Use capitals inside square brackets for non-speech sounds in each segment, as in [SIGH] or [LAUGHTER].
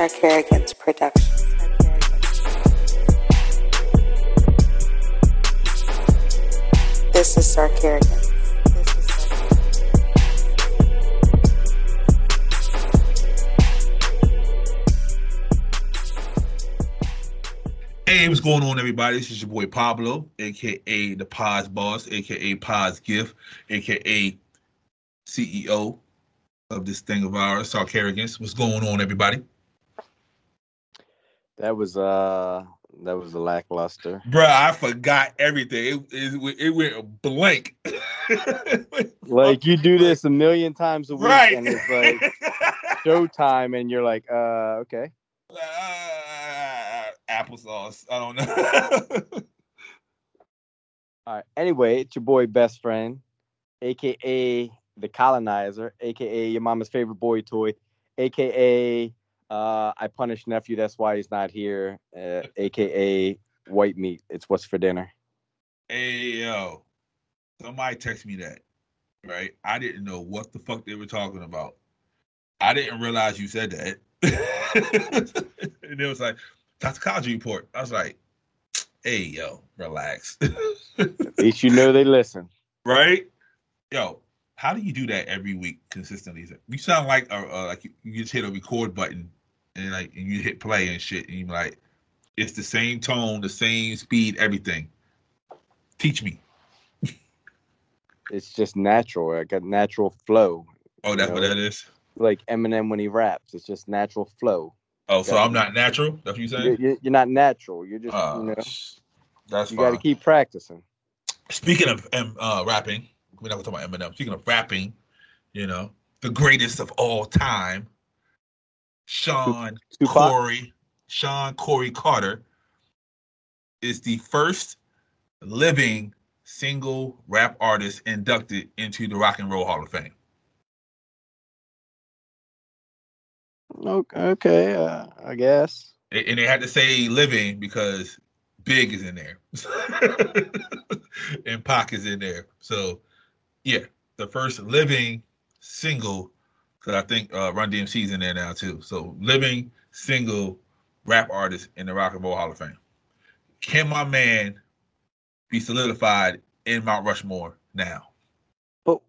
Sarkarigans production. This is Sarkarigans. Hey, what's going on, everybody? This is your boy Pablo, aka the Pod's Boss, aka Pod's Gift, aka CEO of this thing of ours, Sarkarigans. What's going on, everybody? That was uh that was a lackluster. Bruh, I forgot everything. It, it, it went blank. [LAUGHS] Like you do this a million times a week right. and it's like [LAUGHS] showtime and you're like, uh okay. Uh, applesauce. I don't know. [LAUGHS] All right. Anyway, it's your boy best friend, aka the colonizer, aka your mama's favorite boy toy, aka uh I punished nephew, that's why he's not here, uh, [LAUGHS] aka white meat. It's what's for dinner. hey, yo. Somebody text me that, right? I didn't know what the fuck they were talking about. I didn't realize you said that. [LAUGHS] and it was like, toxicology report. I was like, hey, yo, relax. At least you know they listen. [LAUGHS] right? Yo, how do you do that every week consistently? You sound like uh, uh, like you, you just hit a record button and like and you hit play and shit, and you're like, it's the same tone, the same speed, everything. Teach me. [LAUGHS] It's just natural, like a natural flow. Oh, that's You what that is. Like Eminem when he raps. It's just natural flow. Oh, so got I'm not natural. That's what you're You're, saying. you're, you're not natural. You're just, Uh, you know, that's you got to keep practicing. Speaking of um, uh, rapping, we're not gonna talk about Eminem. Speaking of rapping, you know, the greatest of all time, Sean Tupac? Corey, Shawn Corey Carter is the first living single rap artist inducted into the Rock and Roll Hall of Fame. Okay, okay uh, I guess. And they had to say living because Big is in there. [LAUGHS] and Pac is in there. So yeah, the first living single, because I think uh, Run DMC's in there now too. So living single rap artist in the Rock and Roll Hall of Fame. Can my man be solidified in Mount Rushmore now? But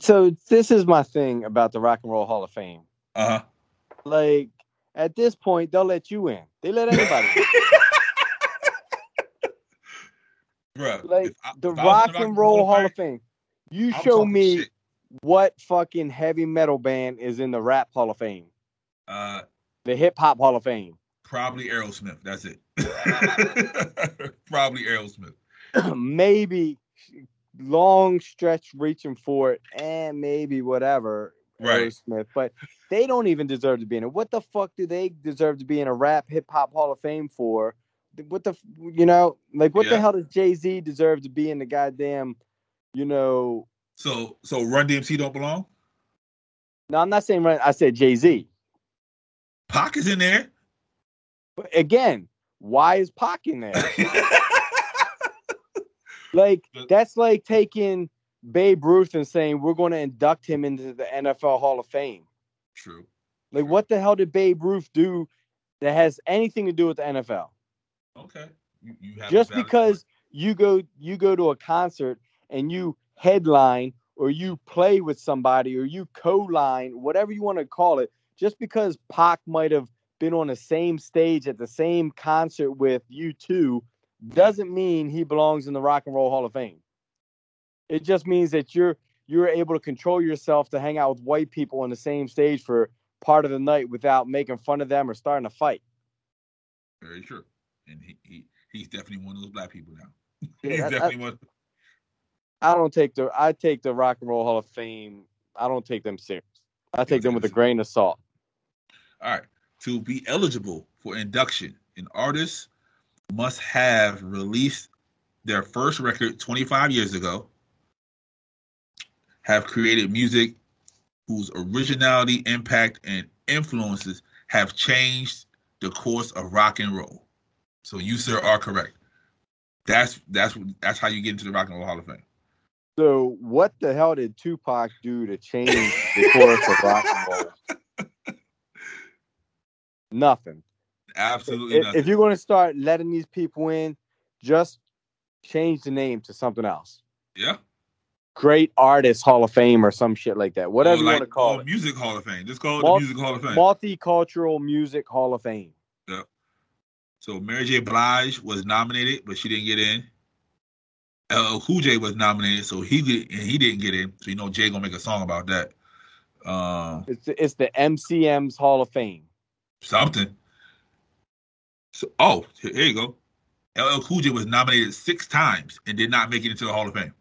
so this is my thing about the Rock and Roll Hall of Fame. Uh huh. Like at this point, they'll let you in. They let anybody. in. [LAUGHS] Bro, Like the Rock and Roll Hall of Fame. You I'm show me shit. What fucking heavy metal band is in the Rap Hall of Fame, Uh, the Hip Hop Hall of Fame. probably Aerosmith. That's it. [LAUGHS] [LAUGHS] probably Aerosmith. [CLEARS THROAT] maybe long stretch reaching for it, and maybe whatever. Right. Aerosmith, but they don't even deserve to be in it. What the fuck do they deserve to be in a rap hip hop Hall of Fame for? What the you know, like what the hell does Jay Z deserve to be in the goddamn, you know? So so Run DMC don't belong. No, I'm not saying Run. I said Jay Z. Pac is in there. But again, why is Pac in there? [LAUGHS] like that's like taking Babe Ruth and saying we're going to induct him into the NFL Hall of Fame. True. Like, what the hell did Babe Ruth do that has anything to do with the NFL? Okay. You, you Just because you go you go to a concert and you headline or you play with somebody or you co-line, whatever you want to call it, just because Pac might have been on the same stage at the same concert with you two, doesn't mean he belongs in the Rock and Roll Hall of Fame. It just means that you're you're able to control yourself to hang out with white people on the same stage for part of the night without making fun of them or starting a fight. Very true. And he, he he's definitely one of those black people now. [LAUGHS] Yeah, he's that- definitely one. I don't take the I take the Rock and Roll Hall of Fame. I don't take them serious. I take them with a grain of salt. All right. To be eligible for induction, an artist must have released their first record 25 years ago, have created music whose originality, impact, and influences have changed the course of rock and roll. So you, sir, are correct. That's that's that's how you get into the Rock and Roll Hall of Fame. So what the hell did Tupac do to change the course of rock and roll? Nothing. Absolutely If, nothing. if you're going to start letting these people in, just change the name to something else. yeah. Great Artist Hall of Fame or some shit like that. Whatever Or you want to call or it. Music Hall of Fame. Just call it Music Hall of Fame. Multicultural Music Hall of Fame. Yep. So Mary J. Blige was nominated, but she didn't get in. LL Cool J was nominated, so he did, and he didn't get in. So you know Jay gonna make a song about that. Um, It's it's the MCM's Hall of Fame. something. So oh, here you go. LL Cool J was nominated six times and did not make it into the Hall of Fame.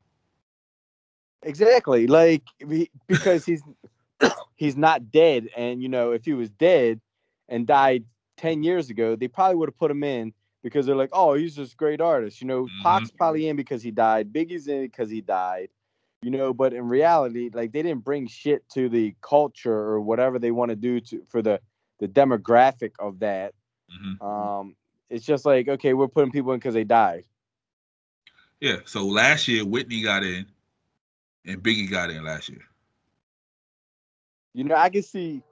Exactly. Like because he's [COUGHS] he's not dead, and you know if he was dead and died ten years ago, they probably would have put him in because they're like, oh, he's just great artist. You know, Mhm. Pac's probably in because he died. Biggie's in because he died. You know, but in reality, like they didn't bring shit to the culture or whatever they want to do to for the the demographic of that. Mhm. Um, it's just like okay, we're putting people in because they died. Yeah. So last year Whitney got in, and Biggie got in last year. You know, I can see.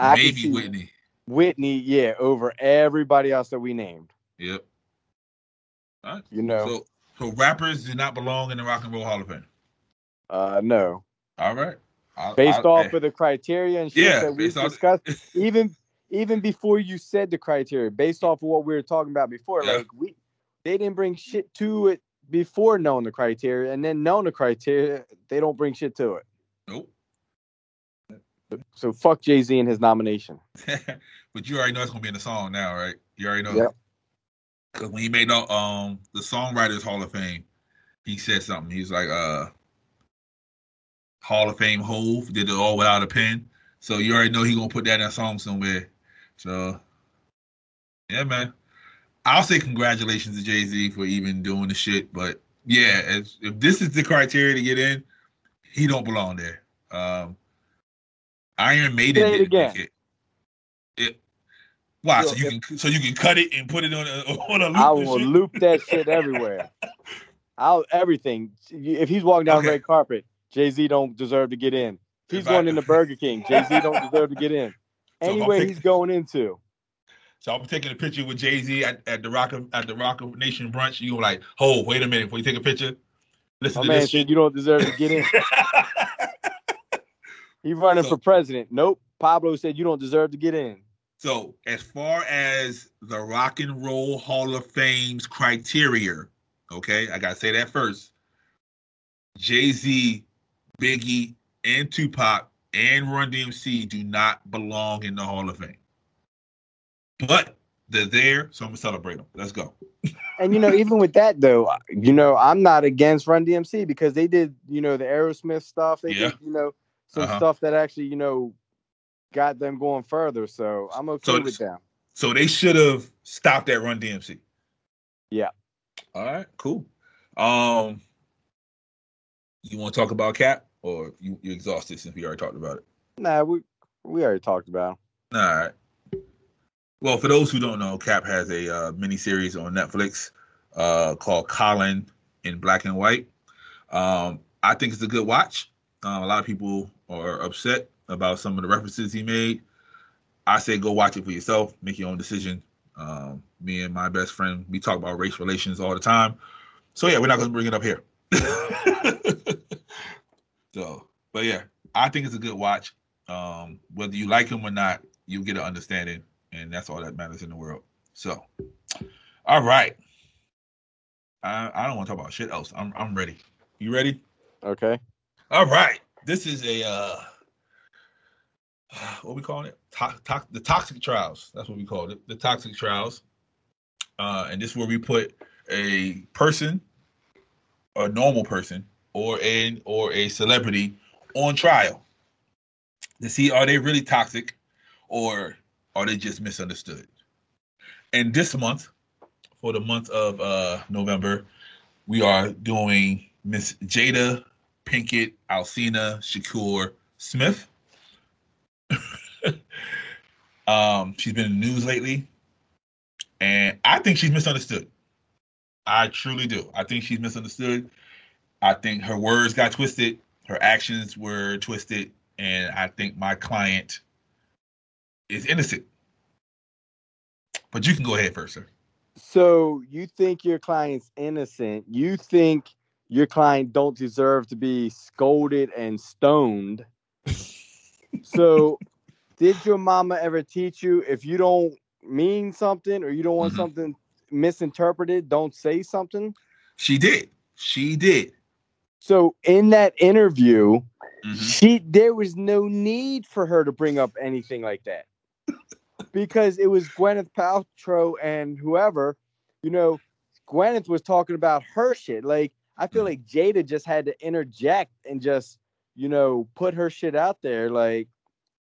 I can Maybe see Whitney. Whitney, yeah, over everybody else that we named. Yep. All right. You know, So so rappers do not belong in the Rock and Roll Hall of Fame. uh, no, All right. I- based I- off of the criteria and shit Yeah, that we discussed, [LAUGHS] even even before you said the criteria, based off of what we were talking about before, Yeah. like we they didn't bring shit to it before knowing the criteria, and then knowing the criteria, they don't bring shit to it. Nope. So fuck Jay Z and his nomination. [LAUGHS] but you already know it's gonna be in the song now, right? You already know. Yep. Because when he made the um the Songwriters Hall of Fame, he said something. He's like, uh, Hall of Fame Hove did it all without a pen. So you already know he gonna put that in a song somewhere. So yeah, man. I'll say congratulations to Jay Z for even doing the shit. But yeah, if, if this is the criteria to get in, he don't belong there. Um, Iron Maiden Say it again. it. It. So Yo, you can so you can cut it and put it on a [LAUGHS] on a loop. I will loop that shit [LAUGHS] everywhere. I'll everything. If he's walking down Okay. red carpet, Jay Z don't deserve to get in. If he's If I- going into Burger King, Jay Z don't [LAUGHS] deserve to get in. So Anywhere he's going into. So I'm taking a picture with Jay Z at, at the Rock of, at the Rock of Nation brunch. You like, oh, wait a minute, before you take a picture, listen My to man this said shit. you don't deserve to get in. He's running So- for president. Nope. Pablo said you don't deserve to get in. so as far as the Rock and Roll Hall of Fame's criteria, okay, I gotta say that first. Jay Z, Biggie, and Tupac and Run DMC do not belong in the Hall of Fame. But they're there, so I'm gonna celebrate them. Let's go. And you know, even with that though, you know, I'm not against Run DMC because they did, you know, the Aerosmith stuff. They Yeah. did, you know, some Uh-huh. stuff that actually, you know, got them going further. So I'm okay So- with them. So they should have stopped at Run DMC. Yeah. All right, cool. Um, you want to talk about Kap, or you you exhausted since we already talked about it? Nah, we we already talked about them. All right. Well, for those who don't know, Kap has a uh, mini series on Netflix uh, called Colin in Black and White. Um, I think it's a good watch. Um, a lot of people are upset about some of the references he made. I say go watch it for yourself, make your own decision. Um, me and my best friend, we talk about race relations all the time. So yeah, we're not going to bring it up here. [LAUGHS] so, but yeah, I think it's a good watch. Um, whether you like him or not, you'll get an understanding, and that's all that matters in the world. So, all right. I, I don't want to talk about shit else. I'm I'm ready. You ready? Okay. All right. This is a uh [SIGHS] what we call it? To- to- the toxic trials. That's what we called it. The toxic trials. Uh, and this is where we put a person, a normal person, or an or a celebrity on trial to see are they really toxic or are they just misunderstood. And this month, for the month of uh, November, we are doing Miss Jada Pinkett Alcina Shakur Smith. [LAUGHS] um, she's been in the news lately, and I think she's misunderstood. I truly do. I think she's misunderstood. I think her words got twisted, her actions were twisted, and I think my client is innocent. But you can go ahead first, sir. So you think your client's innocent? You think your client don't deserve to be scolded and stoned? so, [LAUGHS] did your mama ever teach you if you don't mean something or you don't want Mhm. something misinterpreted, don't say something? She did. She did. So in that interview, Mhm. she there was no need for her to bring up anything like that [LAUGHS] because it was Gwyneth Paltrow and whoever, you know, Gwyneth was talking about her shit. Like I feel like Jada just had to interject and just you know put her shit out there. Like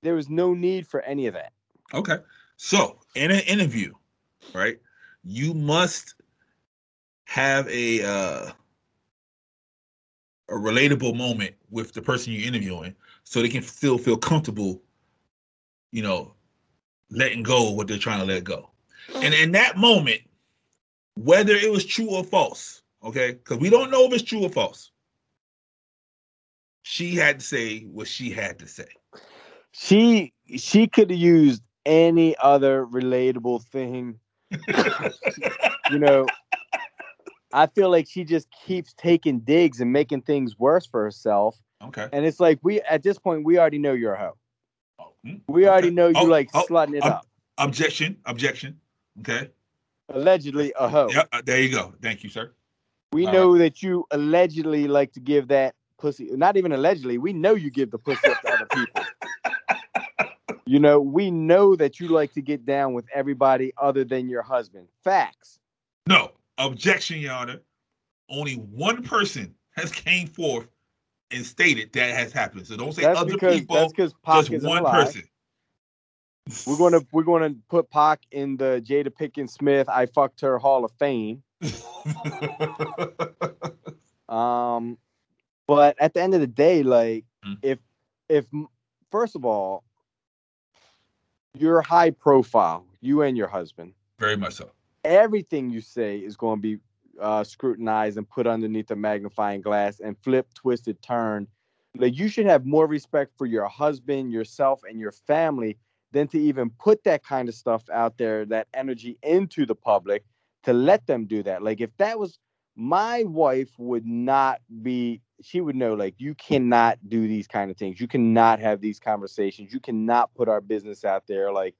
there was no need for any of that. Okay. So in an interview, right, you must have a uh a relatable moment with the person you're interviewing so they can still feel comfortable, you know, letting go of what they're trying to let go. And in that moment, whether it was true or false, okay, because we don't know if it's true or false. She had to say what she had to say. She she could have used any other relatable thing [LAUGHS] you know, I feel like she just keeps taking digs and making things worse for herself. okay. And it's like we at this point we already know you're a hoe. Oh, hmm, We already know you Oh, like oh, slutting it oh. up. Objection. Objection. Okay. Allegedly a hoe. Yeah. uh, there you go. Thank you, sir. We all know that you allegedly like to give that pussy. Not even allegedly. We know you give the pussy up to other people. [LAUGHS] You know, we know that you like to get down with everybody other than your husband. Facts. No objection, Your Honor. Only one person has came forth and stated that has happened. So don't say That's other because people. that's because Pac Just one person. We're gonna we're gonna put Pac in the Jada Pinkett Smith I fucked her Hall of Fame. [LAUGHS] Um, but at the end of the day, like Mm. if if first of all, you're high profile, you and your husband. Very much so. Everything you say is going to be uh, scrutinized and put underneath a magnifying glass and flip, twisted, turned. Like you should have more respect for your husband, yourself, and your family than to even put that kind of stuff out there, that energy into the public to let them do that. Like if that was my wife would not be she would know like you cannot do these kind of things. You cannot have these conversations. You cannot put our business out there like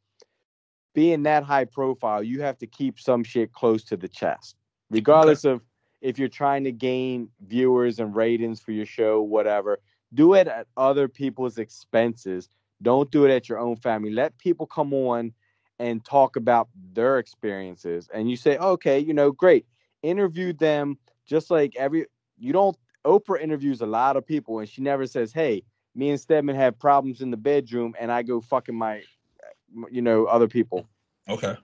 being that high profile, you have to keep some shit close to the chest. Regardless of if you're trying to gain viewers and ratings for your show, whatever, do it at other people's expenses. Don't do it at your own family. Let people come on and talk about their experiences. And you say, okay, you know, great. Interview them just like every, you don't, Oprah interviews a lot of people and she never says, hey, me and Stedman have problems in the bedroom and I go fucking my, eh, you know, other people. Okay.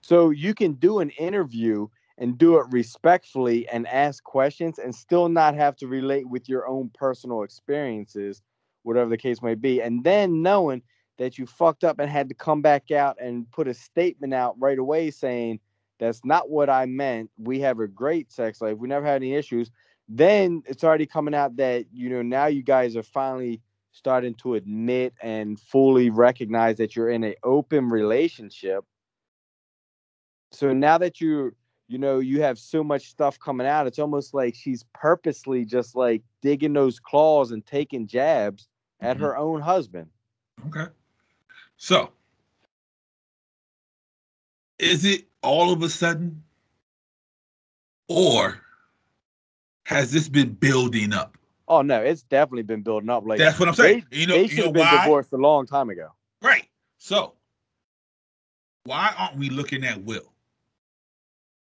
So you can do an interview and do it respectfully and ask questions and still not have to relate with your own personal experiences, whatever the case may be. And then knowing that you fucked up and had to come back out and put a statement out right away saying, that's not what I meant. We have a great sex life. We never had any issues. Then it's already coming out that, you know, now you guys are finally starting to admit and fully recognize that you're in an open relationship. So now that you you know you have so much stuff coming out, it's almost like she's purposely just like digging those claws and taking jabs at Mhm. her own husband. Okay. So, is it all of a sudden, or has this been building up? Oh no, it's definitely been building up. Like That's what I'm saying. They, you know, they you should know have been why? divorced a long time ago. Right. So, why aren't we looking at Will?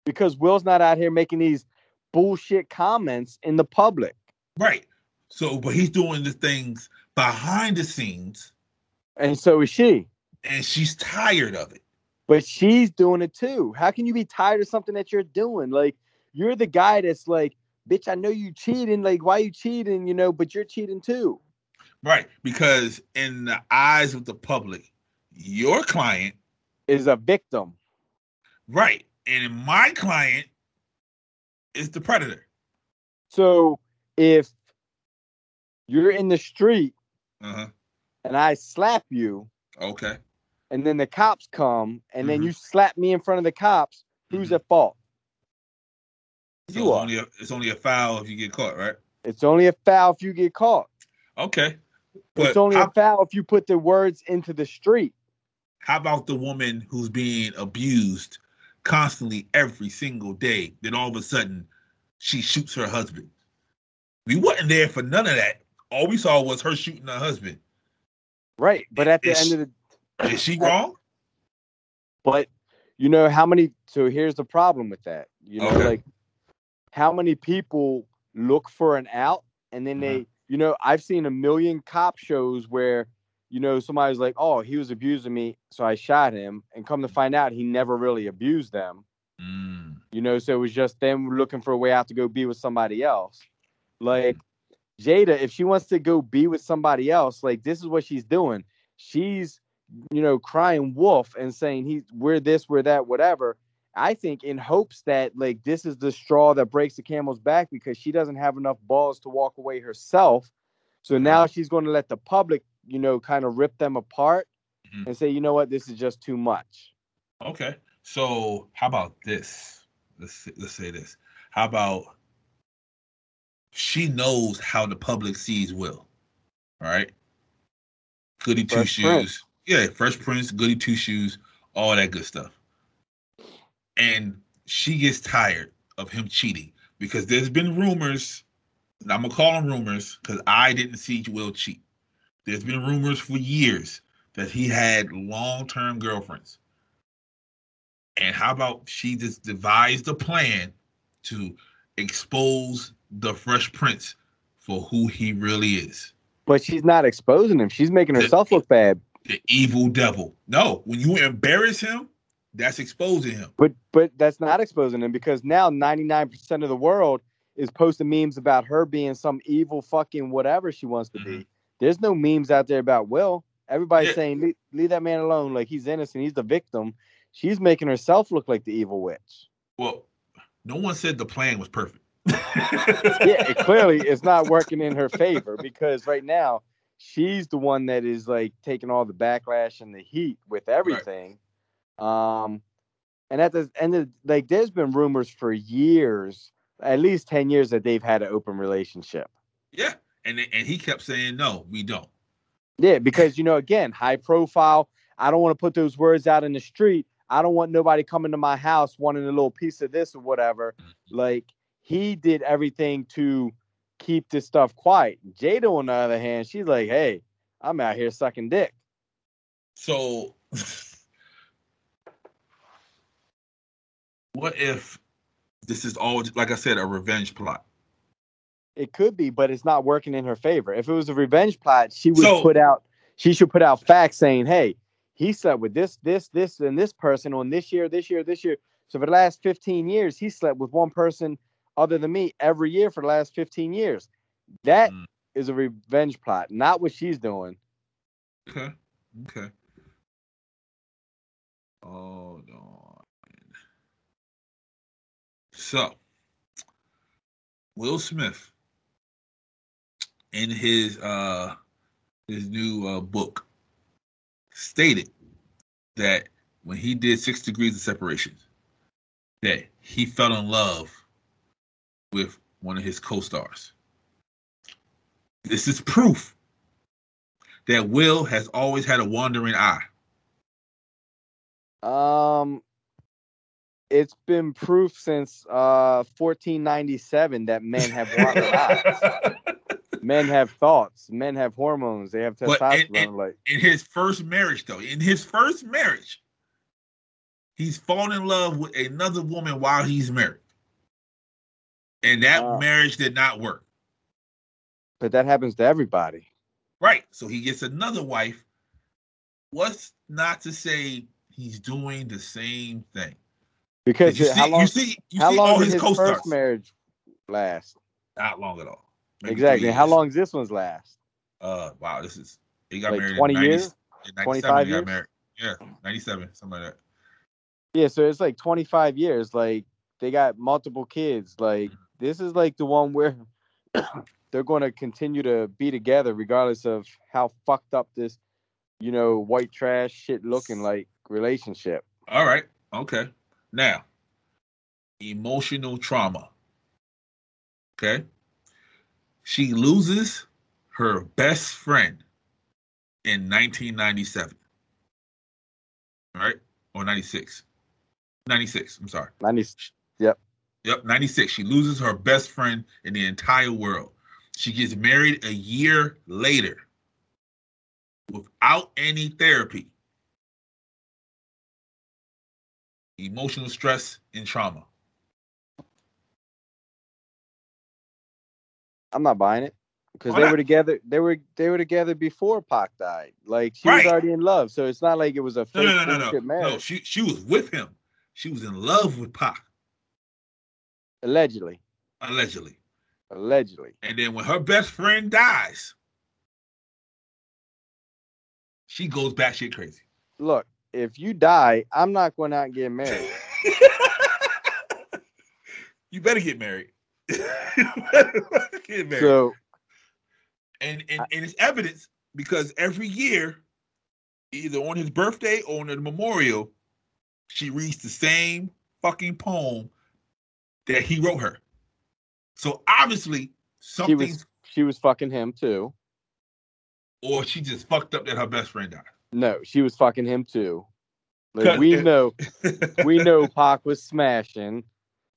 Because Will's not out here making these bullshit comments in the public. Right. So, but he's doing the things behind the scenes, And so is she. and she's tired of it. But she's doing it too. How can you be tired of something that you're doing? Like you're the guy that's like, bitch, I know you cheating. Like, why you cheating? You know, but you're cheating too. Right. Because in the eyes of the public, your client, Is a victim. right, and my client is the predator. So if you're in the street Uh huh. And I slap you, Okay. and then the cops come, and then Mhm. you slap me in front of the cops, who's Mhm. at fault? So You it's are. only a, it's only a foul if you get caught, right? It's only a foul if you get caught. Okay. But it's only how, a foul if you put the words into the street. how about the woman who's being abused constantly every single day? Then all of a sudden, she shoots her husband. We wasn't there for none of that. All we saw was her shooting her husband. Right. But at the Is- end of the [CLEARS THROAT] Is she wrong? but you know how many so here's the problem with that. You know, Okay. like how many people look for an out and then they you know, I've seen a million cop shows where, you know, somebody's like, Oh, he was abusing me, so I shot him, and come to find out he never really abused them. Mm. You know, so it was just them looking for a way out to go be with somebody else. Like Jada, if she wants to go be with somebody else, like this is what she's doing. She's, you know, crying wolf and saying he's we're this, we're that, whatever. I think in hopes that like this is the straw that breaks the camel's back because she doesn't have enough balls to walk away herself. So now she's going to let the public, you know, kind of rip them apart Mhm. and say, you know what, this is just too much. Okay. So how about this? Let's let's say this. How about she knows how the public sees Will. All right. Goody two shoes. Prince. Yeah, Fresh Prince, goody two shoes, all that good stuff. And she gets tired of him cheating because there's been rumors. And I'm gonna call them rumors because I didn't see Will cheat. There's been rumors for years that he had long-term girlfriends. And how about she just devised a plan to expose the Fresh Prince for who he really is? But she's not exposing him. She's making The- herself look bad. The evil devil. No, when you embarrass him, that's exposing him. But but that's not exposing him because now 99% of the world is posting memes about her being some evil fucking whatever she wants to be. Mm-hmm. There's no memes out there about Will. Everybody's Yeah. saying leave, leave that man alone, like he's innocent, he's the victim. She's making herself look like the evil witch. Well, no one said the plan was perfect. [LAUGHS] Yeah, it clearly it's not working in her favor because right now she's the one that is like taking all the backlash and the heat with everything. Um, and at the end of like, there's been rumors for years, at least ten years, that they've had an open relationship. Yeah, and and he kept saying no, we don't. Yeah, because you know, again, high profile. I don't want to put those words out in the street. I don't want nobody coming to my house wanting a little piece of this or whatever. Mm-hmm. Like he did everything to keep this stuff quiet. Jada, on the other hand, she's like, "Hey, I'm out here sucking dick." So, [LAUGHS] what if this is all, like I said, a revenge plot? It could be, but it's not working in her favor. If it was a revenge plot, she would So- put out. She should put out facts saying, "Hey, he slept with this, this, this, and this person on this year, this year, this year." So for the last 15 years, he slept with one person other than me every year for the last 15 years. That is Mm. a revenge plot, not what she's doing. Okay, okay. Hold on. So, Will Smith, in his uh his new uh, book, stated that when he did Six Degrees of Separation, that he fell in love with one of his co-stars. This is proof that Will has always had a wandering eye. Um, it's been proof since uh 1497 that men have wandering [LAUGHS] eyes. Men have thoughts. Men have hormones. They have testosterone. it- like in his first marriage, though, in his first marriage, he's fallen in love with another woman while he's married. And that Wow. marriage did not work. but that happens to everybody. Right. So he gets another wife. What's not to say he's doing the same thing? Because You see, how long? you see, you how see long all his his co-stars. first marriage last? Not long at all. Maybe exactly. How long does this one's last? Uh, wow, this is he got Like married 20 in 90, years? 25 years? married. Yeah, 97, something like that. Yeah, so it's like 25 years. Like they got multiple kids. Like this is like the one where [COUGHS] they're going to continue to be together regardless of how fucked up this you know, white trash shit looking like relationship. All right. Okay. Now, emotional trauma. Okay. She loses her best friend in 1997. All right. Or 96. 96. I'm sorry. 90, Yep, 96. She loses her best friend in the entire world. She gets married a year later without any therapy. Emotional stress and trauma. I'm not buying it because they not? were together. They were they were together before Pac died. Like she Right. was already in love, so it's not like it was a fake no, no, no, no. marriage. No, she she was with him. She was in love with Pac, allegedly, allegedly. allegedly. And then when her best friend dies, she goes back batshit crazy. Look, if you die, I'm not going out and get married. [LAUGHS] you better get married. You [LAUGHS] better get married. So and, and and it's evidence because every year, either on his birthday or on the memorial, she reads the same fucking poem that he wrote her. So obviously she something, was she was fucking him too. or she just fucked up that her best friend died. No, she was fucking him too. Like we know, [LAUGHS] we know Pac was smashing.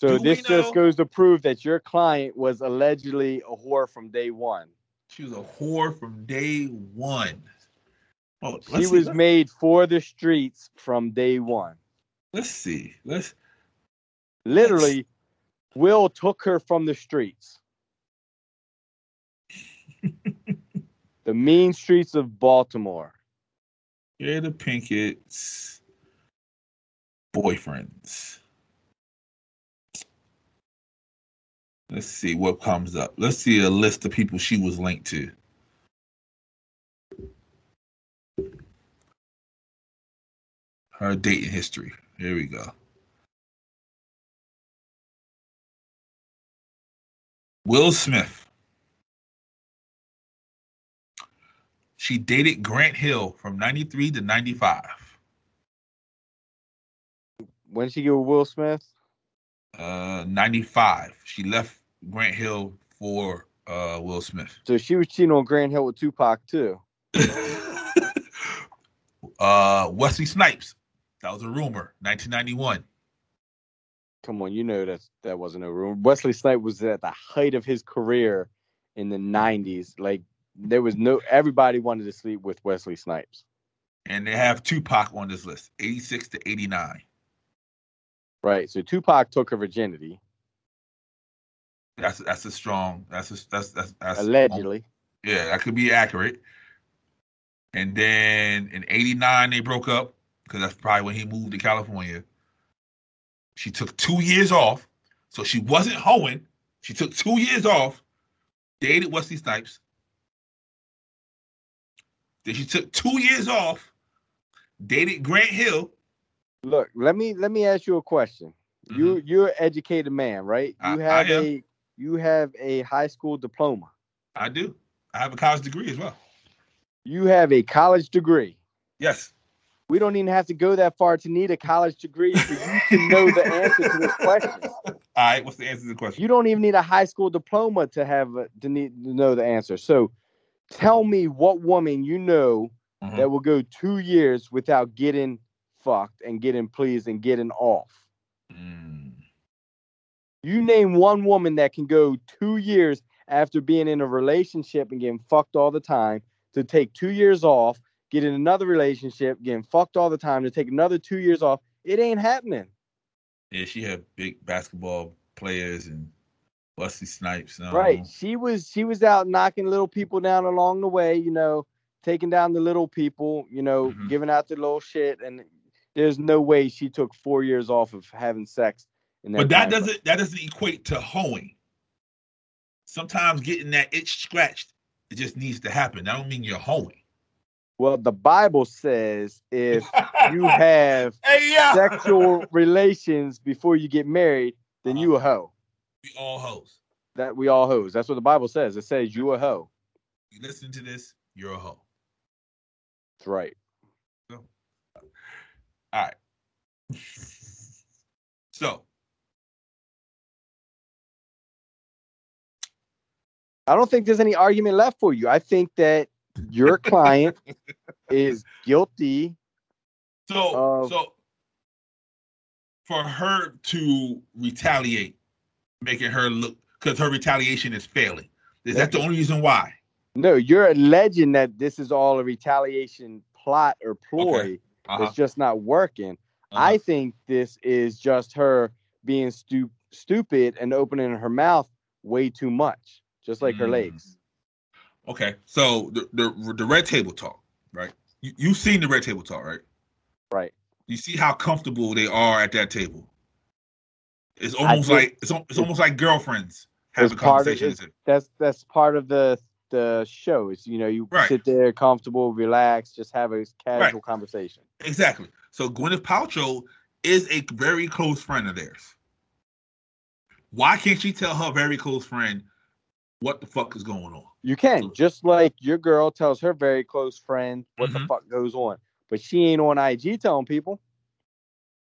So Do this just goes to prove that your client was allegedly a whore from day one. she was a whore from day one. Oh, She let's see, was let's- made for the streets from day one. Let's see. Let's Literally, Will took her from the streets. [LAUGHS] the mean streets of Baltimore. Jada Pinkett's boyfriends. Let's see what comes up. Let's see a list of people she was linked to. Her dating history. Here we go. Will Smith. She dated Grant Hill from 93 to 95. When did she get with Will Smith? Uh, 95. She left Grant Hill for uh, Will Smith. So she was cheating on Grant Hill with Tupac too. [LAUGHS] uh, Wesley Snipes. That was a rumor. 1991. Come on, you know that that wasn't a rumor. Wesley Snipes was at the height of his career in the '90s. Like there was no everybody wanted to sleep with Wesley Snipes. And they have Tupac on this list. 86 to 89. Right. So Tupac took her virginity That's that's a strong. That's a, that's that's, that's allegedly. Yeah, that could be accurate. And then in '89 they broke up because that's probably when he moved to California. She took two years off, so she wasn't hoeing. She took two years off, dated Wesley Snipes. Then she took two years off, dated Grant Hill. Look, let me let me ask you a question. You you're an educated man, right? Mm-hmm. You I have a you have a high school diploma. I do. I have a college degree as well. You have a college degree. Yes. We don't even have to go that far to need a college degree for you to know the answer to this question. [LAUGHS] All right. What's the answer to the question? You don't even need a high school diploma to have a, to need to know the answer. So, tell me what woman you know Mhm. that will go two years without getting fucked and getting pleased and getting off. Mm. You name one woman that can go two years after being in a relationship and getting fucked all the time to take two years off, get in another relationship, getting fucked all the time to take another two years off. It ain't happening. Yeah, she had big basketball players and Wesley Snipes. um, Right. She was she was out knocking little people down along the way, you know, taking down the little people, you know, Mhm. giving out the little shit. And there's no way she took four years off of having sex. That But that doesn't that doesn't equate to hoeing. Sometimes getting that itch scratched, it just needs to happen. I don't mean you're hoeing. Well, the Bible says if you [LAUGHS] have hey sexual relations before you get married, then uh-huh. you a hoe. we all hoes. That we all hoes. That's what the Bible says. It says you a hoe. You listen to this, you're a hoe. That's right. All right. [LAUGHS] So I don't think there's any argument left for you. I think that your client [LAUGHS] is guilty. So Of- so for her to retaliate, making her look because her retaliation is failing. Is that the only reason why? No, you're alleging that this is all a retaliation plot or ploy. Uh-huh. It's just not working. I think this is just her being stu- stupid and opening her mouth way too much, just like her Mm. legs. Okay, so the, the the red table talk, right? You you've seen the red table talk, right? Right. You see how comfortable they are at that table. It's almost like it's it's almost like girlfriends having part of- That's that's part of the the show. Is you know you Right. sit there comfortable, relax, just have a casual conversation. Exactly. So Gwyneth Paltrow is a very close friend of theirs. Why can't she tell her very close friend what the fuck is going on? You can just like your girl tells her very close friend what the Mhm. fuck goes on, but she ain't on IG telling people.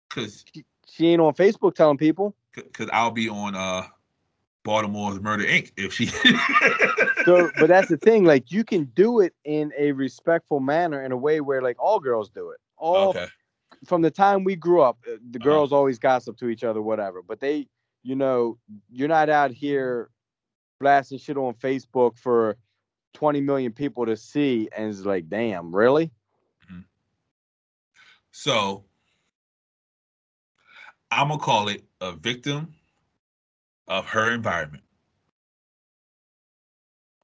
Because She ain't on Facebook telling people. because I'll be on uh Baltimore's Murder Inc. if she. So, [LAUGHS] but that's the thing. Like you can do it in a respectful manner, in a way where like all girls do it. All okay. from the time we grew up, uh, the Uh-huh. girls always gossip to each other, whatever. But they, you know, you're not out here blasting shit on Facebook for 20 million people to see, and it's like, damn, really? Mm-hmm. So I'm gonna call it a victim of her environment.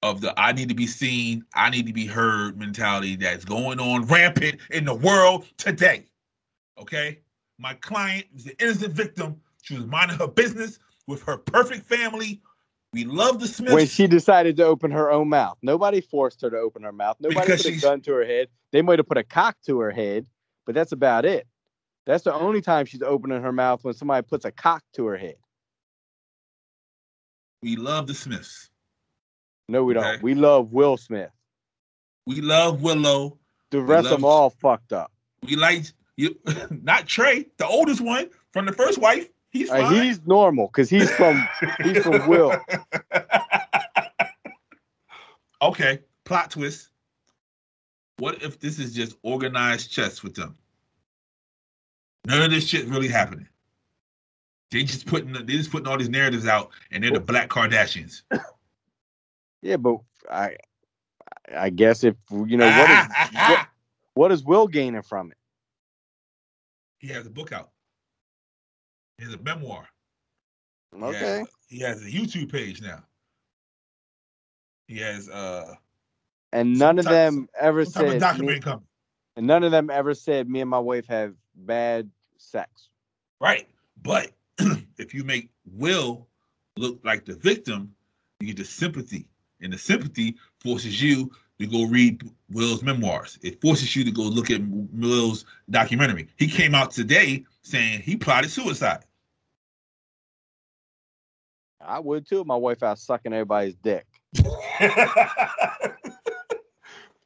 Of the I need to be seen, I need to be heard mentality that's going on rampant in the world today. Okay? My client is an innocent victim. She was minding her business with her perfect family. We love the Smiths. When she decided to open her own mouth, nobody forced her to open her mouth. Nobody Because put a gun to her head. They might have put a cock to her head, but that's about it. That's the only time she's opening her mouth when somebody puts a cock to her head. we love the Smiths. No, we don't. Okay. We love Will Smith. We love Willow. The rest of them all fucked up. We like you [LAUGHS] not Trey, the oldest one from the first wife. He's Uh, he's normal because he's from he's from Will. [LAUGHS] okay, plot twist. What if this is just organized chess with them? None of this shit really happening. They just putting they just putting all these narratives out, and they're the Black Kardashians. [LAUGHS] Yeah, but I I guess if you know what is [LAUGHS] what, what is Will gaining from it? he has a book out. He has a memoir. He has- Okay. he has a YouTube page now. He has uh And none of them ever some type of said me, and none of them ever said me and my wife have bad sex. Right. But [CLEARS THROAT] if you make Will look like the victim, you get the sympathy. And the sympathy forces you to go read Will's memoirs. It forces you to go look at Will's documentary. He came out today saying he plotted suicide. I would too. if My wife out sucking everybody's dick. [LAUGHS]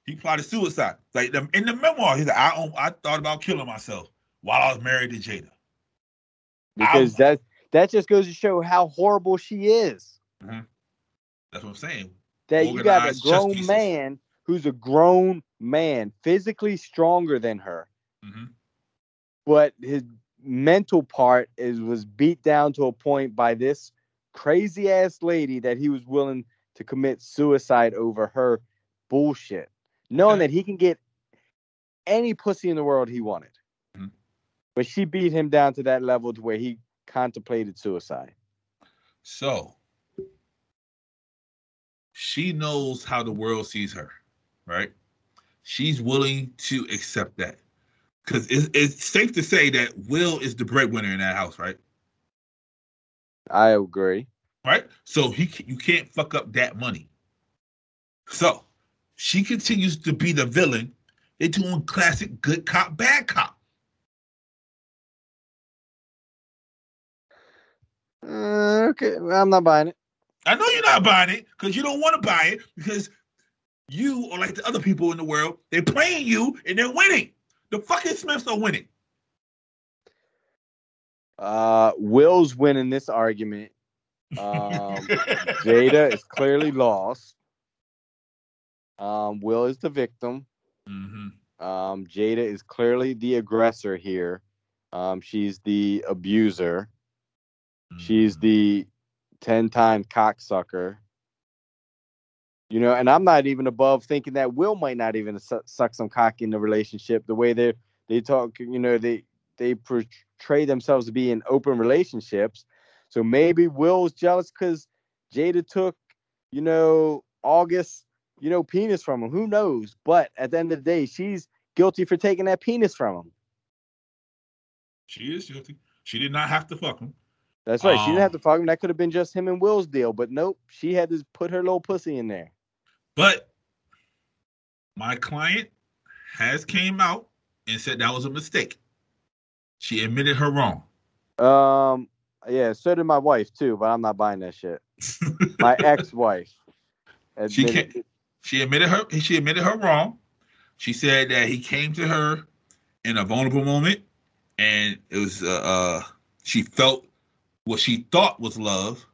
he plotted suicide. Like the, in the memoir, he's like, I, I thought about killing myself while I was married to Jada. Because that that just goes to show how horrible she is. That's what I'm saying. That you got a grown man who's a grown man, physically stronger than her, Mhm. but his mental part is was beat down to a point by this crazy ass lady that he was willing to commit suicide over her bullshit, knowing that he can get any pussy in the world he wanted. Mhm. But she beat him down to that level to where he contemplated suicide. So she knows how the world sees her, right? She's willing to accept that. Because it's, it's safe to say that Will is the breadwinner in that house, right? I agree. Right? So he you can't fuck up that money. So she continues to be the villain. They're doing classic good cop, bad cop. Uh, okay, well, I'm not buying it. I know you're not buying it because you don't want to buy it because You are like the other people in the world. They're playing you and they're winning. The fucking Smiths are winning. Uh, Will's winning this argument. Um, Jada is [LAUGHS] clearly lost. Um, Will is the victim. hmm Um, Jada is clearly the aggressor here. Um, she's the abuser. She's the 10 time cocksucker. You know, and I'm not even above thinking that Will might not even su- suck some cock in the relationship. The way they they talk, you know, they they portray themselves to be in open relationships. So maybe Will's jealous because Jada took, you know, August, you know, penis from him. Who knows? But at the end of the day, she's guilty for taking that penis from him. She is guilty. She did not have to fuck him. That's right. she didn't have Um, to fuck him. That could have been just him and Will's deal. But nope, she had to put her little pussy in there. But my client has came out and said that was a mistake. She admitted her wrong. Um, yeah, so did my wife too, but I'm not buying that shit. My [LAUGHS] ex-wife. She admitted- can't- she admitted her she admitted her wrong. She said that he came to her in a vulnerable moment and it was uh, uh she felt what she thought was love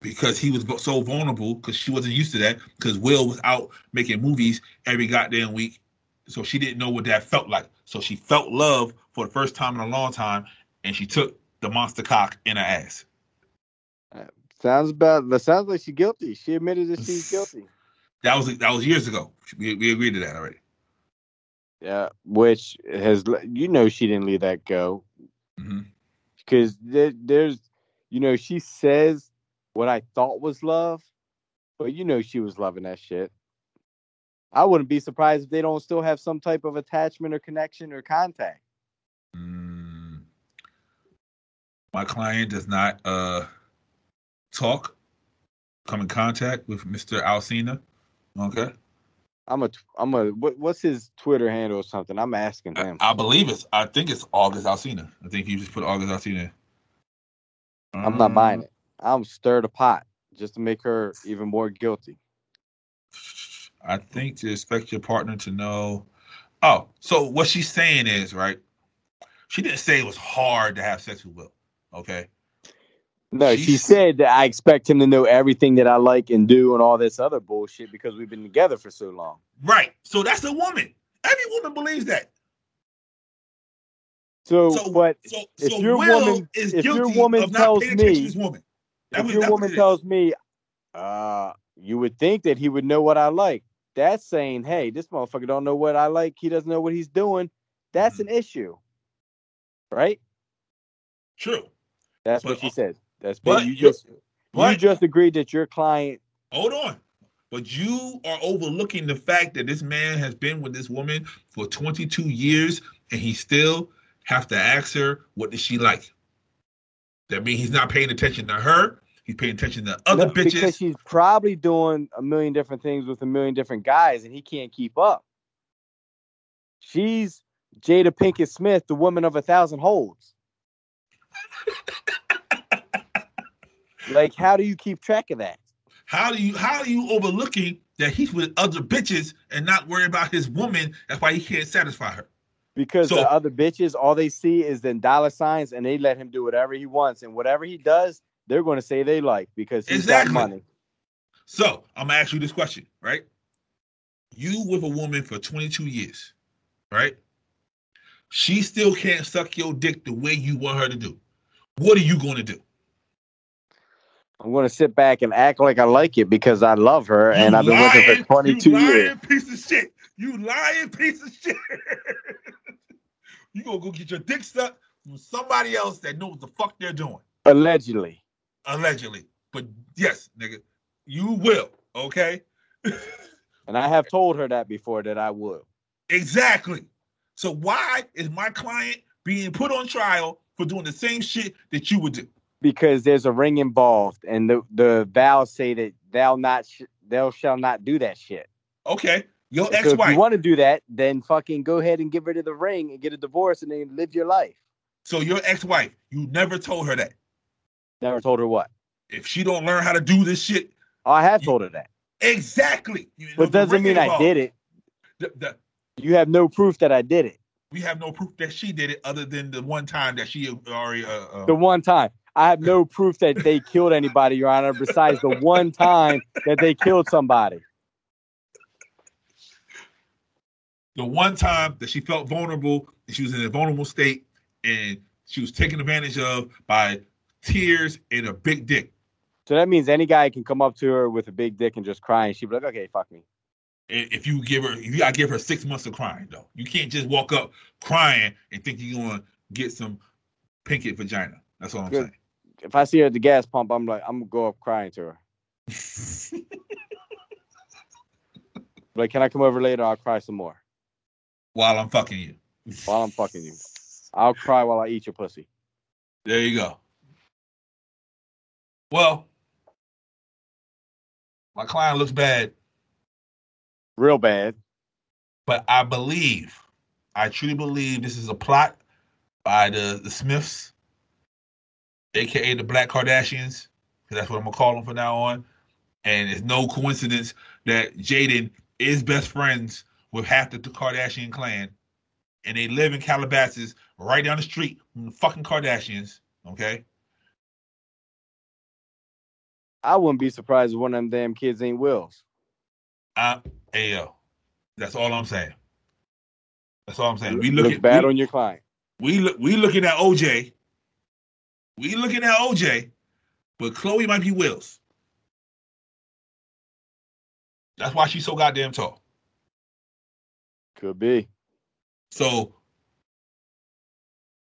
because he was so vulnerable because she wasn't used to that because Will was out making movies every goddamn week. So she didn't know what that felt like. So she felt love for the first time in a long time and she took the monster cock in her ass. Sounds about. That sounds like she's guilty. She admitted that she's guilty. That was that was years ago. We, we agreed to that already. Yeah, which has you know she didn't leave that go mm-hmm. because there, there's you know she says what I thought was love, but you know she was loving that shit. I wouldn't be surprised if they don't still have some type of attachment or connection or contact. Mm. My client does not uh talk, come in contact with Mr. Alsina. Okay. I'm a I'm a what, what's his Twitter handle or something? I'm asking him. I believe it's I think it's August Alsina. I think you just put August Alsina. I'm not buying it. I'm stir the pot just to make her even more guilty. [LAUGHS] I think to expect your partner to know. Oh, so what she's saying is right. She didn't say it was hard to have sex with Will. Okay. No, she She's- said that I expect him to know everything that I like and do and all this other bullshit because we've been together for so long. Right. So that's a woman. Every woman believes that. So, So, but so, if so your Will woman- is if your guilty woman of not tells me- woman. If was- your woman tells me, uh, you would think that he would know what I like. That's saying, hey, this motherfucker don't know what I like. He doesn't know what he's doing. That's Mm-hmm. an issue, right? True. That's But, what she uh, said. That's but you you- just you just agreed that your client. hold on. But you are overlooking the fact that this man has been with this woman for 22 years and he still have to ask her what does she like. That means he's not paying attention to her. He's paying attention to other No, because bitches. she's probably doing a million different things with a million different guys, and he can't keep up. She's Jada Pinkett Smith, the woman of a thousand holds. [LAUGHS] like, how do you keep track of that? How do you how are you overlooking that he's with other bitches and not worry about his woman? That's why he can't satisfy her. Because So- the other bitches, all they see is then dollar signs, and they let him do whatever he wants, and whatever he does, they're going to say they like because he's Exactly. got money. So I'm gonna ask you this question, right? You with a woman for 22 years, right? She still can't suck your dick the way you want her to do. What are you gonna do? I'm going to sit back and act like I like it because I love her, and I've been with her for 22 you years. piece of shit. You lying piece of shit. [LAUGHS] you gonna go get your dick sucked from somebody else that knows what the fuck they're doing, Allegedly. Allegedly. But yes, nigga, you will. Okay. [LAUGHS] And I have told her that before that I would. Exactly. So why is my client being put on trial for doing the same shit that you would do? Because there's a ring involved, and the the vows say that thou not sh- thou shall not do that shit. Okay, your So ex-wife. If you want to do that, then fucking go ahead and give her to the ring and get a divorce, and then live your life. so your ex-wife, you never told her that. Never told her what. If she don't learn how to do this shit, Oh, I have You- told her that. Exactly. You know, But doesn't mean I did it. The- the- You have no proof that I did it. we have no proof that she did it, other than the one time that she already. Uh, uh, The one time. I have no [LAUGHS] proof that they killed anybody, Your Honor, besides the one time that they killed somebody. the one time that she felt vulnerable, she was in a vulnerable state, and she was taken advantage of by tears and a big dick. So that means any guy can come up to her with a big dick and just cry, and she'd be like, "Okay, fuck me." And If you give her, you gotta give her six months of crying though. You can't just walk up crying and think you're gonna get some pinkett vagina. That's all I'm Good. If I see her at the gas pump, I'm like, I'm gonna go up crying to her. [LAUGHS] Like, can I come over later? I'll cry some more While I'm fucking you. while I'm fucking you. I'll cry while I eat your pussy. There you go. Well, my client looks bad, Real bad. but I believe, I truly believe this is a plot by the, the Smiths, aka the Black Kardashians, because that's what I'm gonna call them from now on. And it's no coincidence that Jaden is best friends with half the Kardashian clan, and they live in Calabasas, right down the street from the fucking Kardashians. Okay. I wouldn't be surprised if one of them damn kids ain't Will's. Uh, hey, yo, that's all I'm saying. That's all I'm saying. We Look look bad we, on your client. we look we looking at OJ. We looking at OJ, but Khloé might be Wills. That's why she's so goddamn tall. Could be. So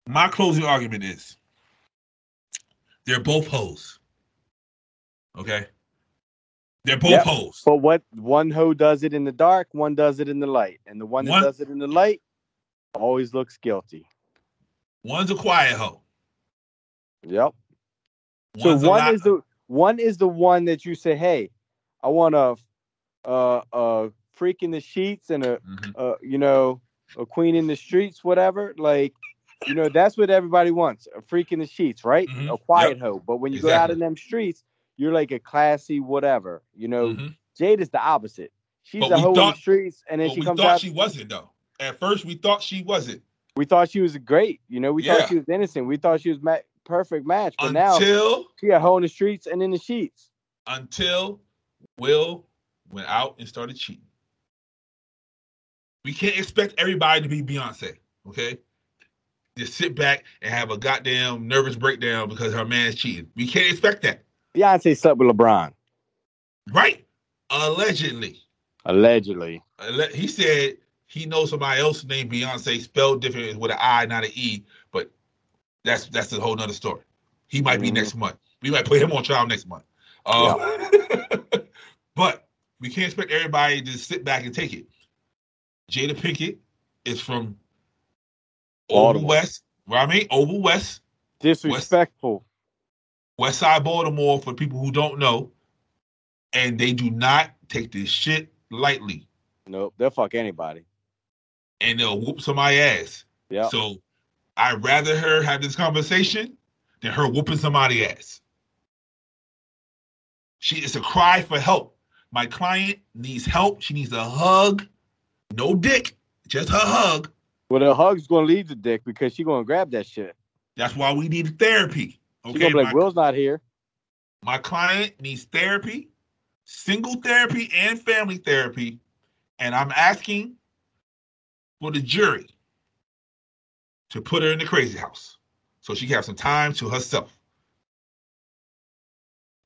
my closing argument is they're both hoes. Okay? They're both Yep. hoes. But what one hoe does it in the dark, one does it in the light, and the one that One- does it in the light always looks guilty. One's a quiet hoe. Yep. One's so one is the one is the one that you say, "Hey, I want a, a freak in the sheets and a, Mhm. a, you know, a queen in the streets, whatever." Like, you know, that's what everybody wants: a freak in the sheets, right? Mhm. A quiet hoe. But when you go out in them streets, you're like a classy whatever. You know, Mhm. Jade is the opposite. She's But a hoe in the streets, and then she we comes thought out. she wasn't though. At first, we thought she wasn't we thought she was great. You know, we Yeah. thought she was innocent. We thought she was ma- perfect match. But now until she a hoe in the streets and in the sheets. until Will went out and started cheating. We can't expect everybody to be Beyonce, okay? Just sit back and have a goddamn nervous breakdown because her man's cheating. We can't expect that, Beyonce slept with LeBron, right? Allegedly, allegedly. He said he knows somebody else named Beyonce spelled different with an I, not an E, but that's that's a whole nother story. He might be Mhm. next month. We might put him on trial next month. Uh, [LAUGHS] but we can't expect everybody to sit back and take it. Jada Pinkett is from Oval Baltimore. West. Well, I mean, Oval West, Disrespectful. West Side Baltimore for people who don't know. And they do not take this shit lightly. Nope, they'll fuck anybody. And they'll whoop somebody's ass. Yeah. So I'd rather her have this conversation than her whooping somebody's ass. She is a cry for help. My client needs help. She needs a hug. No dick, just her hug. Well, the hug's gonna leave the dick because she gonna grab that shit. That's why we need therapy. Okay, gonna be like, my, Will's not here. my client needs therapy, single therapy and family therapy, and I'm asking for the jury to put her in the crazy house so she can have some time to herself.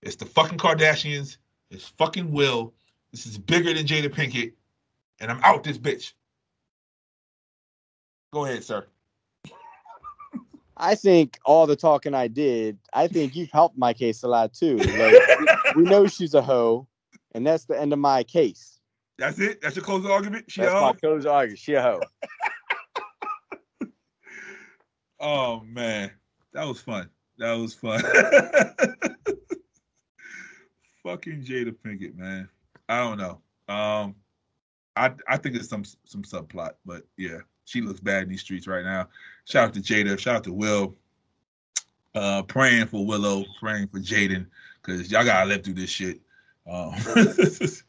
It's the fucking Kardashians. It's fucking Will. This is bigger than Jada Pinkett, and I'm out this bitch. Go ahead, sir. I think all the talking I did, I think you've helped my case a lot too. Like, we know she's a hoe, and that's the end of my case. That's it. That's your closing argument. She That's a my hoe? closing argument. She a hoe. [LAUGHS] Oh man, that was fun. That was fun. [LAUGHS] Fucking Jada Pinkett, man. I don't know. Um, I I think it's some some subplot, but yeah, she looks bad in these streets right now. Shout out to Jada. Shout out to Will. Uh, praying for Willow, praying for Jaden, because y'all gotta live through this shit. Um, [LAUGHS]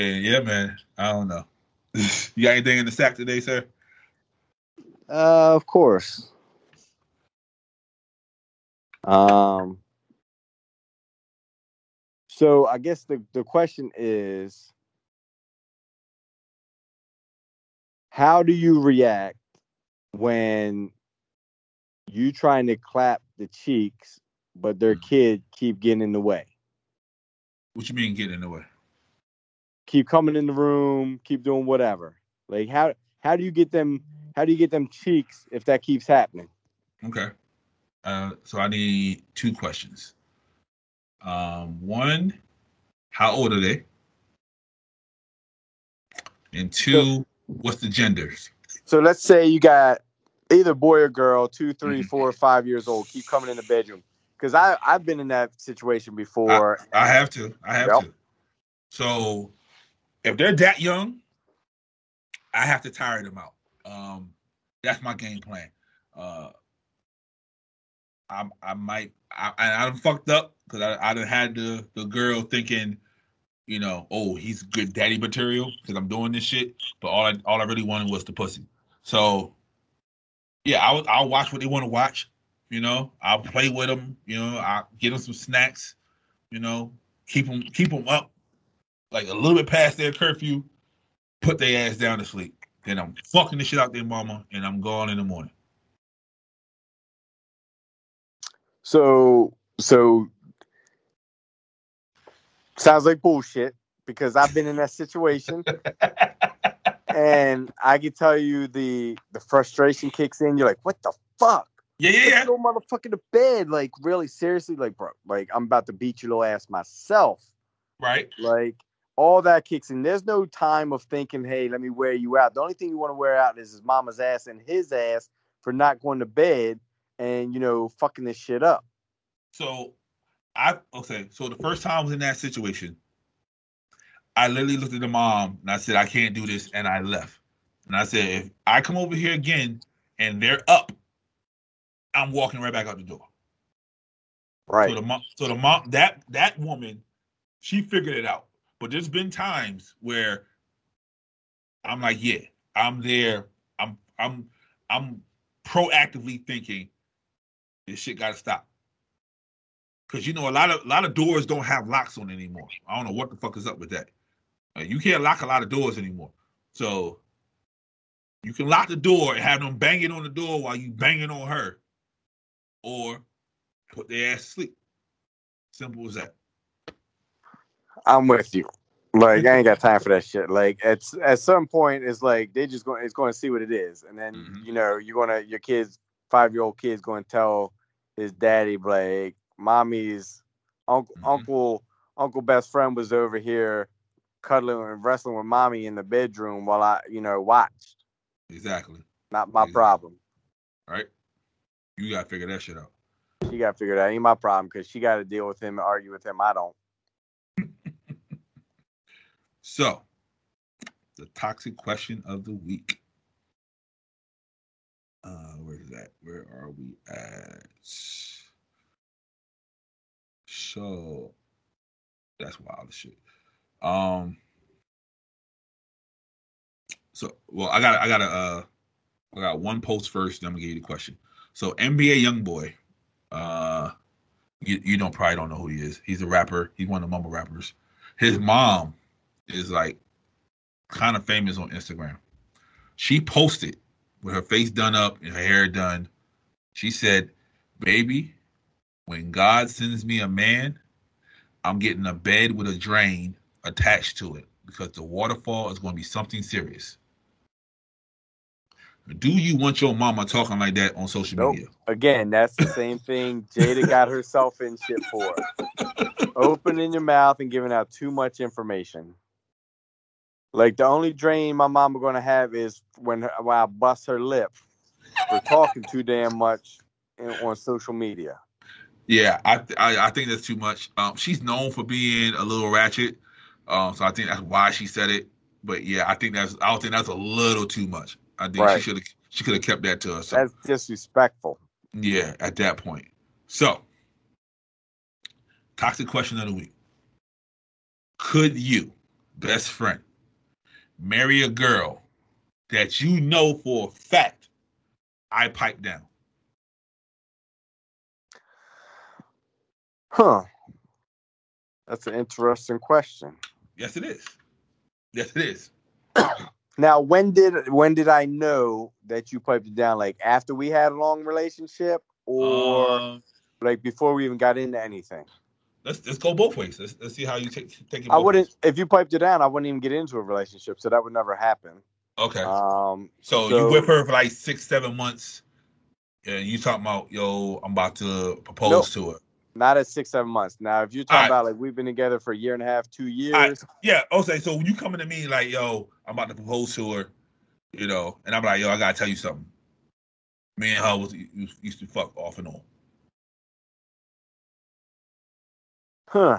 And yeah, man, I don't know. [LAUGHS] you got anything in the sack today, sir? Uh, of course. Um. So I guess the the question is, how do you react when you trying to clap the cheeks, but their Mhm. kid keep getting in the way, What you mean getting in the way? keep coming in the room, keep doing whatever? Like how how do you get them? How do you get them cheeks if that keeps happening? Okay. Uh, so I need two questions. Um, one, how old are they? And two, what's the genders? So let's say you got either boy or girl, two, three, Mhm. four, five years old, keep coming in the bedroom. Because I I've been in that situation before. I have to. I have Yep. to. So if they're that young, I have to tire them out. Um, that's my game plan. Uh, I I might I I I'm fucked up because I I done had the the girl thinking, you know, oh he's good daddy material because I'm doing this shit. But all I all I really wanted was the pussy. So yeah, I'll I'll watch what they want to watch. You know, I'll play with them. You know, I get them some snacks. You know, keep them keep them up like a little bit past their curfew. Put their ass down to sleep. Then I'm fucking the shit out their mama, and I'm gone in the morning. So so sounds like bullshit because I've been in that situation. [LAUGHS] and I can tell you the the frustration kicks in. You're like, what the fuck? Yeah, yeah, yeah. Go motherfucking to bed. Like, really, seriously, like, bro, like I'm about to beat your little ass myself. Right. Like all that kicks in. There's no time of thinking, hey, let me wear you out. The only thing you want to wear out is his mama's ass and his ass for not going to bed and you know fucking this shit up. So I okay. So the first time I was in that situation, I literally looked at the mom and I said, I can't do this, and I left. And I said, if I come over here again and they're up, I'm walking right back out the door. Right. So the mom, so the mom, that that woman, she figured it out. But there's been times where I'm like, yeah, I'm there. I'm I'm I'm proactively thinking this shit got to stop. Cause you know a lot of a lot of doors don't have locks on anymore. I don't know what the fuck is up with that. Uh, you can't lock a lot of doors anymore. So you can lock the door and have them banging on the door while you banging on her, or put their ass to sleep. Simple as that. I'm with you. Like I ain't got time for that shit. Like at at some point, it's like they just going it's going to see what it is, and then Mhm. you know you're gonna your kids five year old kid's going to tell his daddy like mommy's uncle Mhm. uncle uncle best friend was over here cuddling and wrestling with mommy in the bedroom while I you know watched. Exactly. Not my Exactly. problem. Right. You gotta figure that shit out. She got figured out. Ain't my problem because she got to deal with him and argue with him. I don't. [LAUGHS] So, the toxic question of the week. Uh, where's that? Where are we at? So, that's wild shit. Um. So, well, I got, I got a, uh, I got one post first. Then I'm gonna give you the question. So, NBA YoungBoy, uh, you you don't probably don't know who he is. He's a rapper. He's one of the mumble rappers. His mom is like kind of famous on Instagram. She posted with her face done up and her hair done. She said, Baby, when God sends me a man, I'm getting a bed with a drain attached to it because the waterfall is going to be something serious. Do you want your mama talking like that on social Nope. media? Again, that's the same thing Jada got herself in shit for. Opening your mouth and giving out too much information. Like the only drain my mama gonna have is when, her, when I bust her lip for talking too damn much in, on social media. Yeah, I, I I think that's too much. Um, she's known for being a little ratchet, um, so I think that's why she said it. But yeah, I think that's I don't think that's a little too much. I think Right. she should have she could have kept that to herself. That's disrespectful. yeah, at that point. So, toxic question of the week: Could you best friend marry a girl that you know for a fact I pipe down? Huh. That's an interesting question. Yes, it is. Yes, it is. [COUGHS] Now, when did when did I know that you piped it down? Like after we had a long relationship, or Um, like before we even got into anything? let's let's go both ways. Let's let's see how you take take it. I wouldn't. ways. If you piped it down, I wouldn't even get into a relationship, so that would never happen. Okay. Um. so, you with her for like six, seven months, and you talking about yo, I'm about to propose to her. Not at six, seven months. Now, if you're talking right. about like we've been together for a year and a half, two years, right. Yeah. Okay. So when you coming to me like yo, I'm about to propose to her, you know, and I'm like yo, I gotta tell you something. Me and her was used used to fuck off and on. huh?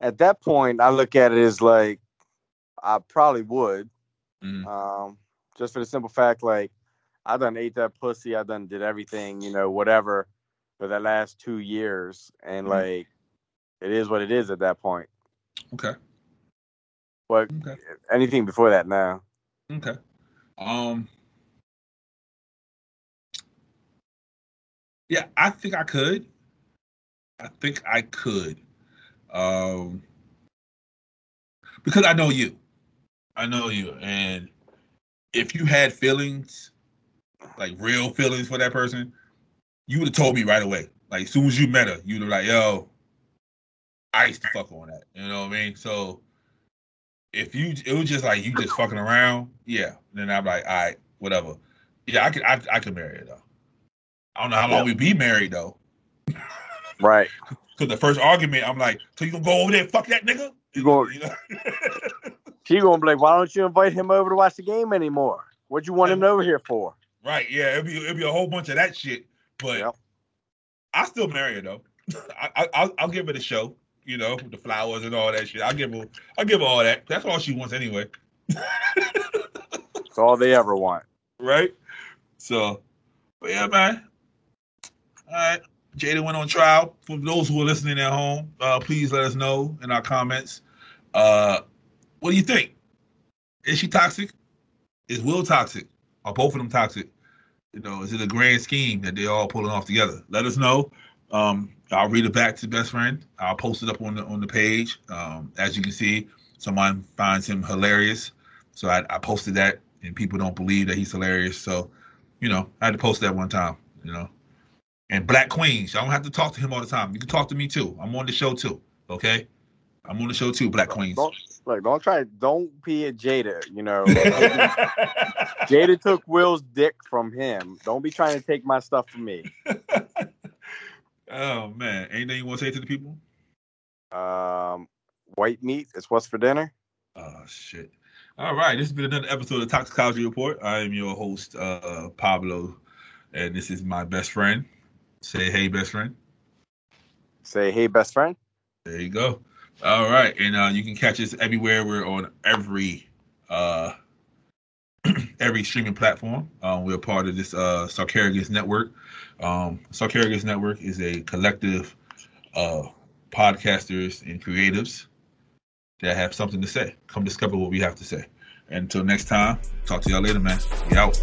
At that point, I look at it as like I probably would, Mhm. um, just for the simple fact like I done ate that pussy, I done did everything, you know, whatever, for the last two years, and Mhm. like it is what it is at that point. Okay. But Okay. anything before that, now. Okay. Um. Yeah, I think I could. I think I could. Um. Because I know you. I know you, and if you had feelings, like real feelings for that person, you would have told me right away. Like as soon as you met her, you'd have like, "Yo, I used to fuck on that." You know what I mean? So if you it was just like you just fucking around, yeah. Then I'm like, all right, whatever. Yeah, I could I, I could marry her though. I don't know how long we be married though. Right. [LAUGHS] Cause the first argument, I'm like, so you gonna go over there and fuck that nigga? You gonna- [LAUGHS] you know? She gonna be like, why don't you invite him over to watch the game anymore? What you want him over here for? Right? Yeah, it'll be it'll be a whole bunch of that shit. But Yep. I still marry her though. [LAUGHS] I, I I'll, I'll give her the show. You know, with the flowers and all that shit. I'll give her I'll give her all that. That's all she wants anyway. That's all they ever want. [LAUGHS] right? So, but yeah, man. All right. Jada went on trial. For those who are listening at home, uh, please let us know in our comments. Uh, what do you think? Is she toxic? Is Will toxic? Are both of them toxic? You know, is it a grand scheme that they're all pulling off together? Let us know. Um, I'll read it back to best friend. I'll post it up on the on the page. Um, as you can see, someone finds him hilarious, so I, I posted that, and people don't believe that he's hilarious. So, you know, I had to post that one time. You know, and Black Queens, I don't have to talk to him all the time. You can talk to me too. I'm on the show too. Okay, I'm on the show too. Black Queens. Don't like don't try don't be a Jada, you know. [LAUGHS] Jada took Will's dick from him. Don't be trying to take my stuff from me. [LAUGHS] oh man, anything you want to say to the people? Um white meat is what's for dinner. Oh shit. All right, this has been another episode of Toxicology Report. I am your host, uh, Pablo, and this is my best friend. Say hey, best friend. Say, hey best friend. There you go. All right, and uh, you can catch us everywhere. We're on every uh, [CLEARS THROAT] every streaming platform. Um, we're part of this uh, Sarcarigus Network. Um, Sarcarigus Network is a collective of podcasters and creatives that have something to say. Come discover what we have to say. Until next time, talk to y'all later, man. We out.